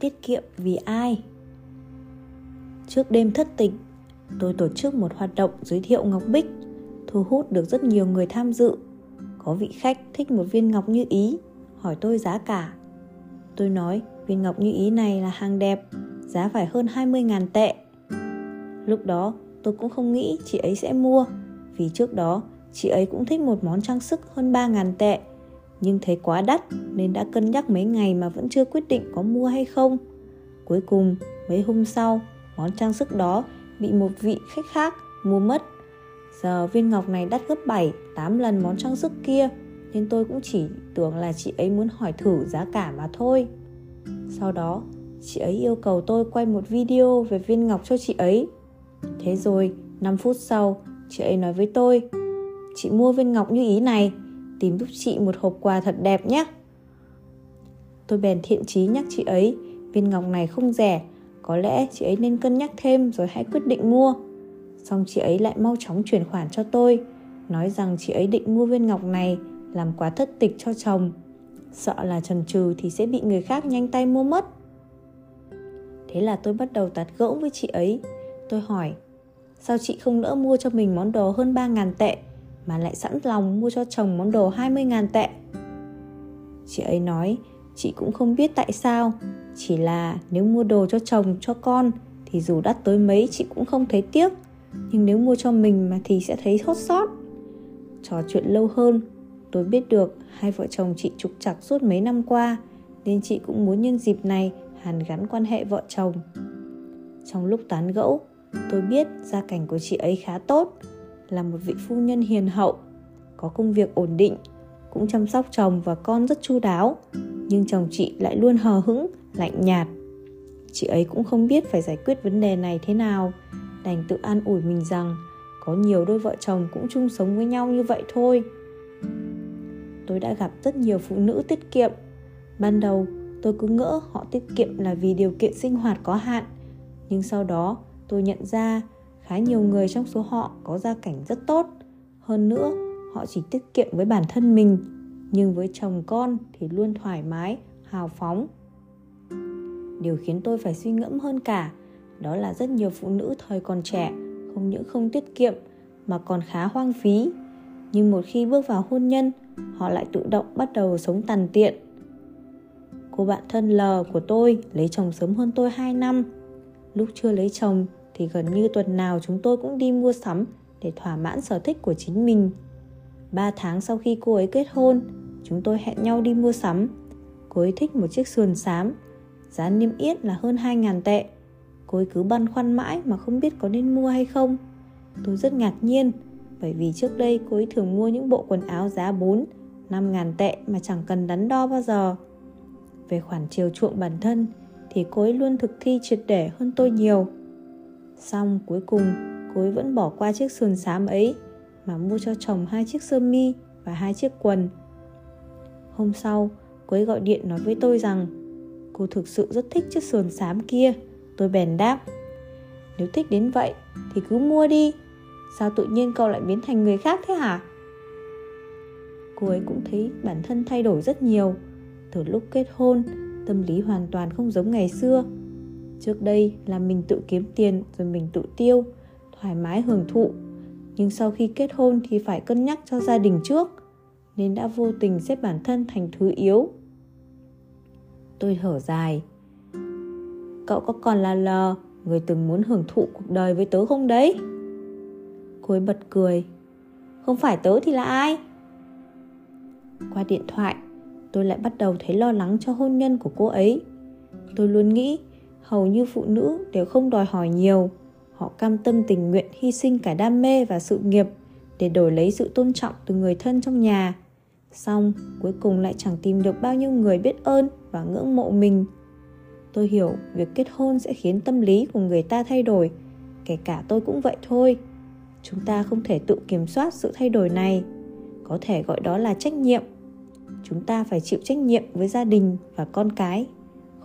tiết kiệm vì ai? Trước đêm thất tịch, tôi tổ chức một hoạt động giới thiệu ngọc bích, thu hút được rất nhiều người tham dự. Có vị khách thích một viên ngọc như ý, hỏi tôi giá cả. Tôi nói, viên ngọc như ý này là hàng đẹp, giá phải hơn 20.000 tệ. Lúc đó, tôi cũng không nghĩ chị ấy sẽ mua, vì trước đó, chị ấy cũng thích một món trang sức hơn 3.000 tệ nhưng thấy quá đắt nên đã cân nhắc mấy ngày mà vẫn chưa quyết định có mua hay không. Cuối cùng, mấy hôm sau, món trang sức đó bị một vị khách khác mua mất. Giờ viên ngọc này đắt gấp 7, 8 lần món trang sức kia nên tôi cũng chỉ tưởng là chị ấy muốn hỏi thử giá cả mà thôi. Sau đó, chị ấy yêu cầu tôi quay một video về viên ngọc cho chị ấy. Thế rồi, 5 phút sau, chị ấy nói với tôi Chị mua viên ngọc như ý này Tìm giúp chị một hộp quà thật đẹp nhé. Tôi bèn thiện chí nhắc chị ấy, Viên ngọc này không rẻ, Có lẽ chị ấy nên cân nhắc thêm rồi hãy quyết định mua. Xong chị ấy lại mau chóng chuyển khoản cho tôi, Nói rằng chị ấy định mua viên ngọc này Làm quà thất tịch cho chồng. Sợ là trần trừ thì sẽ bị người khác nhanh tay mua mất. Thế là tôi bắt đầu tạt gẫu với chị ấy. Tôi hỏi, Sao chị không nỡ mua cho mình món đồ hơn 3.000 tệ? Mà lại sẵn lòng mua cho chồng món đồ 20.000 tệ. Chị ấy nói Chị cũng không biết tại sao. Chỉ là nếu mua đồ cho chồng cho con Thì dù đắt tới mấy chị cũng không thấy tiếc. Nhưng nếu mua cho mình mà thì sẽ thấy hốt sót. Trò chuyện lâu hơn Tôi biết được hai vợ chồng chị trục chặt suốt mấy năm qua Nên chị cũng muốn nhân dịp này hàn gắn quan hệ vợ chồng. Trong lúc tán gẫu Tôi biết gia cảnh của chị ấy khá tốt, là một vị phu nhân hiền hậu, có công việc ổn định, cũng chăm sóc chồng và con rất chu đáo, nhưng chồng chị lại luôn hờ hững, lạnh nhạt. Chị ấy cũng không biết phải giải quyết vấn đề này thế nào, đành tự an ủi mình rằng có nhiều đôi vợ chồng cũng chung sống với nhau như vậy thôi. Tôi đã gặp rất nhiều phụ nữ tiết kiệm. Ban đầu tôi cứ ngỡ họ tiết kiệm là vì điều kiện sinh hoạt có hạn, nhưng sau đó tôi nhận ra khá nhiều người trong số họ có gia cảnh rất tốt. Hơn nữa, họ chỉ tiết kiệm với bản thân mình, nhưng với chồng con thì luôn thoải mái, hào phóng. Điều khiến tôi phải suy ngẫm hơn cả, đó là rất nhiều phụ nữ thời còn trẻ không những không tiết kiệm mà còn khá hoang phí. Nhưng một khi bước vào hôn nhân, họ lại tự động bắt đầu sống tàn tiện. Cô bạn thân L của tôi lấy chồng sớm hơn tôi 2 năm. Lúc chưa lấy chồng thì gần như tuần nào chúng tôi cũng đi mua sắm để thỏa mãn sở thích của chính mình. Ba tháng sau khi cô ấy kết hôn, chúng tôi hẹn nhau đi mua sắm. Cô ấy thích một chiếc sườn xám, giá niêm yết là hơn 2.000 tệ. Cô ấy cứ băn khoăn mãi mà không biết có nên mua hay không. Tôi rất ngạc nhiên, bởi vì trước đây cô ấy thường mua những bộ quần áo giá 4, 5 ngàn tệ mà chẳng cần đắn đo bao giờ. Về khoản chiều chuộng bản thân thì cô ấy luôn thực thi triệt để hơn tôi nhiều. Xong cuối cùng cô ấy vẫn bỏ qua chiếc sườn xám ấy mà mua cho chồng hai chiếc sơ mi và hai chiếc quần. Hôm sau, cô ấy gọi điện nói với tôi rằng cô thực sự rất thích chiếc sườn xám kia. Tôi bèn đáp, nếu thích đến vậy thì cứ mua đi. Sao tự nhiên cậu lại biến thành người khác thế hả? Cô ấy cũng thấy bản thân thay đổi rất nhiều. Từ lúc kết hôn, tâm lý hoàn toàn không giống ngày xưa trước đây là mình tự kiếm tiền rồi mình tự tiêu, thoải mái hưởng thụ. Nhưng sau khi kết hôn thì phải cân nhắc cho gia đình trước, nên đã vô tình xếp bản thân thành thứ yếu. Tôi thở dài. Cậu có còn là lờ, người từng muốn hưởng thụ cuộc đời với tớ không đấy? Cô ấy bật cười. Không phải tớ thì là ai? Qua điện thoại, tôi lại bắt đầu thấy lo lắng cho hôn nhân của cô ấy. Tôi luôn nghĩ hầu như phụ nữ đều không đòi hỏi nhiều. Họ cam tâm tình nguyện hy sinh cả đam mê và sự nghiệp để đổi lấy sự tôn trọng từ người thân trong nhà. Xong, cuối cùng lại chẳng tìm được bao nhiêu người biết ơn và ngưỡng mộ mình. Tôi hiểu việc kết hôn sẽ khiến tâm lý của người ta thay đổi, kể cả tôi cũng vậy thôi. Chúng ta không thể tự kiểm soát sự thay đổi này. Có thể gọi đó là trách nhiệm. Chúng ta phải chịu trách nhiệm với gia đình và con cái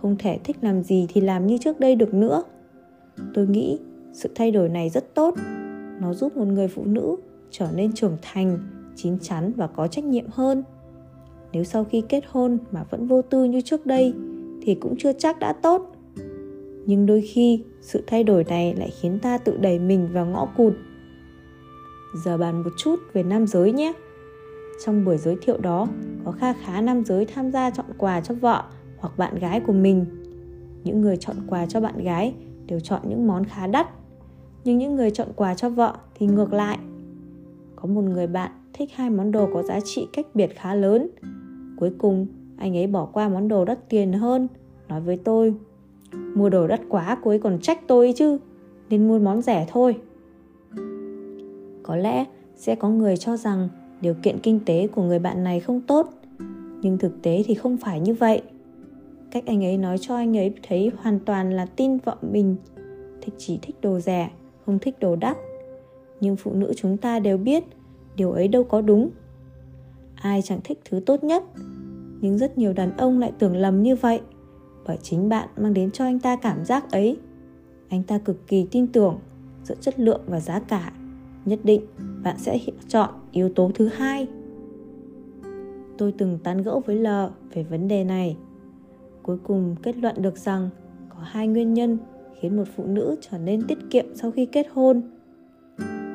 không thể thích làm gì thì làm như trước đây được nữa. Tôi nghĩ sự thay đổi này rất tốt. Nó giúp một người phụ nữ trở nên trưởng thành, chín chắn và có trách nhiệm hơn. Nếu sau khi kết hôn mà vẫn vô tư như trước đây, thì cũng chưa chắc đã tốt. Nhưng đôi khi, sự thay đổi này lại khiến ta tự đẩy mình vào ngõ cụt. Giờ bàn một chút về nam giới nhé. Trong buổi giới thiệu đó, có kha khá nam giới tham gia chọn quà cho vợ hoặc bạn gái của mình. Những người chọn quà cho bạn gái đều chọn những món khá đắt, nhưng những người chọn quà cho vợ thì ngược lại. Có một người bạn thích hai món đồ có giá trị cách biệt khá lớn. Cuối cùng, anh ấy bỏ qua món đồ đắt tiền hơn, nói với tôi, mua đồ đắt quá, cô ấy còn trách tôi chứ, nên mua món rẻ thôi. Có lẽ sẽ có người cho rằng điều kiện kinh tế của người bạn này không tốt, nhưng thực tế thì không phải như vậy cách anh ấy nói cho anh ấy thấy hoàn toàn là tin vợ mình thích chỉ thích đồ rẻ, không thích đồ đắt. Nhưng phụ nữ chúng ta đều biết điều ấy đâu có đúng. Ai chẳng thích thứ tốt nhất, nhưng rất nhiều đàn ông lại tưởng lầm như vậy, bởi chính bạn mang đến cho anh ta cảm giác ấy. Anh ta cực kỳ tin tưởng giữa chất lượng và giá cả, nhất định bạn sẽ chọn yếu tố thứ hai. Tôi từng tán gẫu với l về vấn đề này cuối cùng kết luận được rằng có hai nguyên nhân khiến một phụ nữ trở nên tiết kiệm sau khi kết hôn.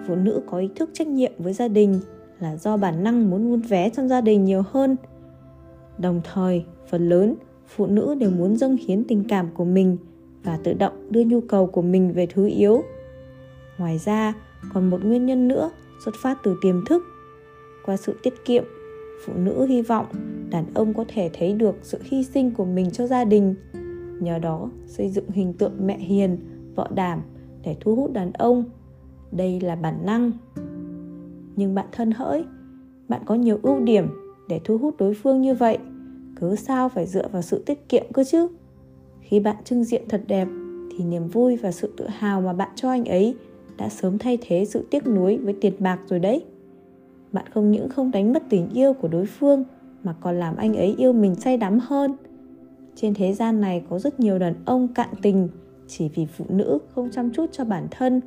Phụ nữ có ý thức trách nhiệm với gia đình là do bản năng muốn vun vé trong gia đình nhiều hơn. Đồng thời, phần lớn phụ nữ đều muốn dâng hiến tình cảm của mình và tự động đưa nhu cầu của mình về thứ yếu. Ngoài ra, còn một nguyên nhân nữa xuất phát từ tiềm thức. Qua sự tiết kiệm, phụ nữ hy vọng đàn ông có thể thấy được sự hy sinh của mình cho gia đình. Nhờ đó, xây dựng hình tượng mẹ hiền, vợ đảm để thu hút đàn ông. Đây là bản năng. Nhưng bạn thân hỡi, bạn có nhiều ưu điểm để thu hút đối phương như vậy. Cứ sao phải dựa vào sự tiết kiệm cơ chứ? Khi bạn trưng diện thật đẹp, thì niềm vui và sự tự hào mà bạn cho anh ấy đã sớm thay thế sự tiếc nuối với tiền bạc rồi đấy. Bạn không những không đánh mất tình yêu của đối phương mà còn làm anh ấy yêu mình say đắm hơn. Trên thế gian này có rất nhiều đàn ông cạn tình, chỉ vì phụ nữ không chăm chút cho bản thân.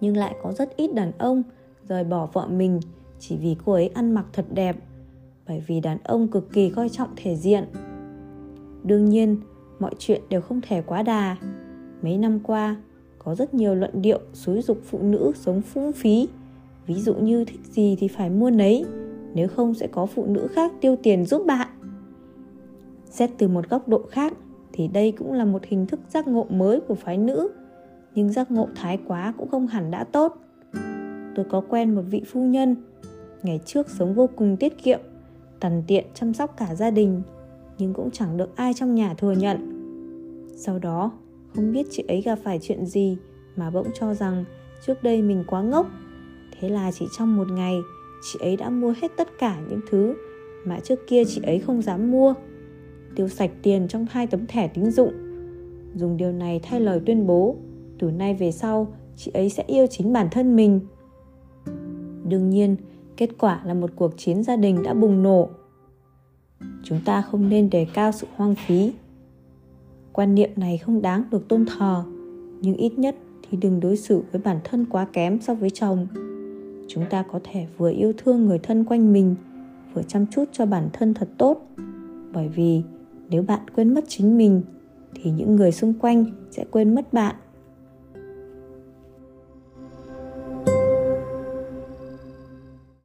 Nhưng lại có rất ít đàn ông rời bỏ vợ mình chỉ vì cô ấy ăn mặc thật đẹp, bởi vì đàn ông cực kỳ coi trọng thể diện. Đương nhiên, mọi chuyện đều không thể quá đà. Mấy năm qua, có rất nhiều luận điệu xúi dục phụ nữ sống phung phí. Ví dụ như thích gì thì phải mua nấy nếu không sẽ có phụ nữ khác tiêu tiền giúp bạn. Xét từ một góc độ khác thì đây cũng là một hình thức giác ngộ mới của phái nữ. Nhưng giác ngộ thái quá cũng không hẳn đã tốt. Tôi có quen một vị phu nhân, ngày trước sống vô cùng tiết kiệm tần tiện chăm sóc cả gia đình, nhưng cũng chẳng được ai trong nhà thừa nhận. Sau đó, không biết chị ấy gặp phải chuyện gì mà bỗng cho rằng trước đây mình quá ngốc. Thế là chỉ trong một ngày chị ấy đã mua hết tất cả những thứ mà trước kia chị ấy không dám mua. Tiêu sạch tiền trong hai tấm thẻ tín dụng. Dùng điều này thay lời tuyên bố, từ nay về sau, chị ấy sẽ yêu chính bản thân mình. Đương nhiên, kết quả là một cuộc chiến gia đình đã bùng nổ. Chúng ta không nên đề cao sự hoang phí. Quan niệm này không đáng được tôn thờ, nhưng ít nhất thì đừng đối xử với bản thân quá kém so với chồng chúng ta có thể vừa yêu thương người thân quanh mình, vừa chăm chút cho bản thân thật tốt. Bởi vì nếu bạn quên mất chính mình, thì những người xung quanh sẽ quên mất bạn.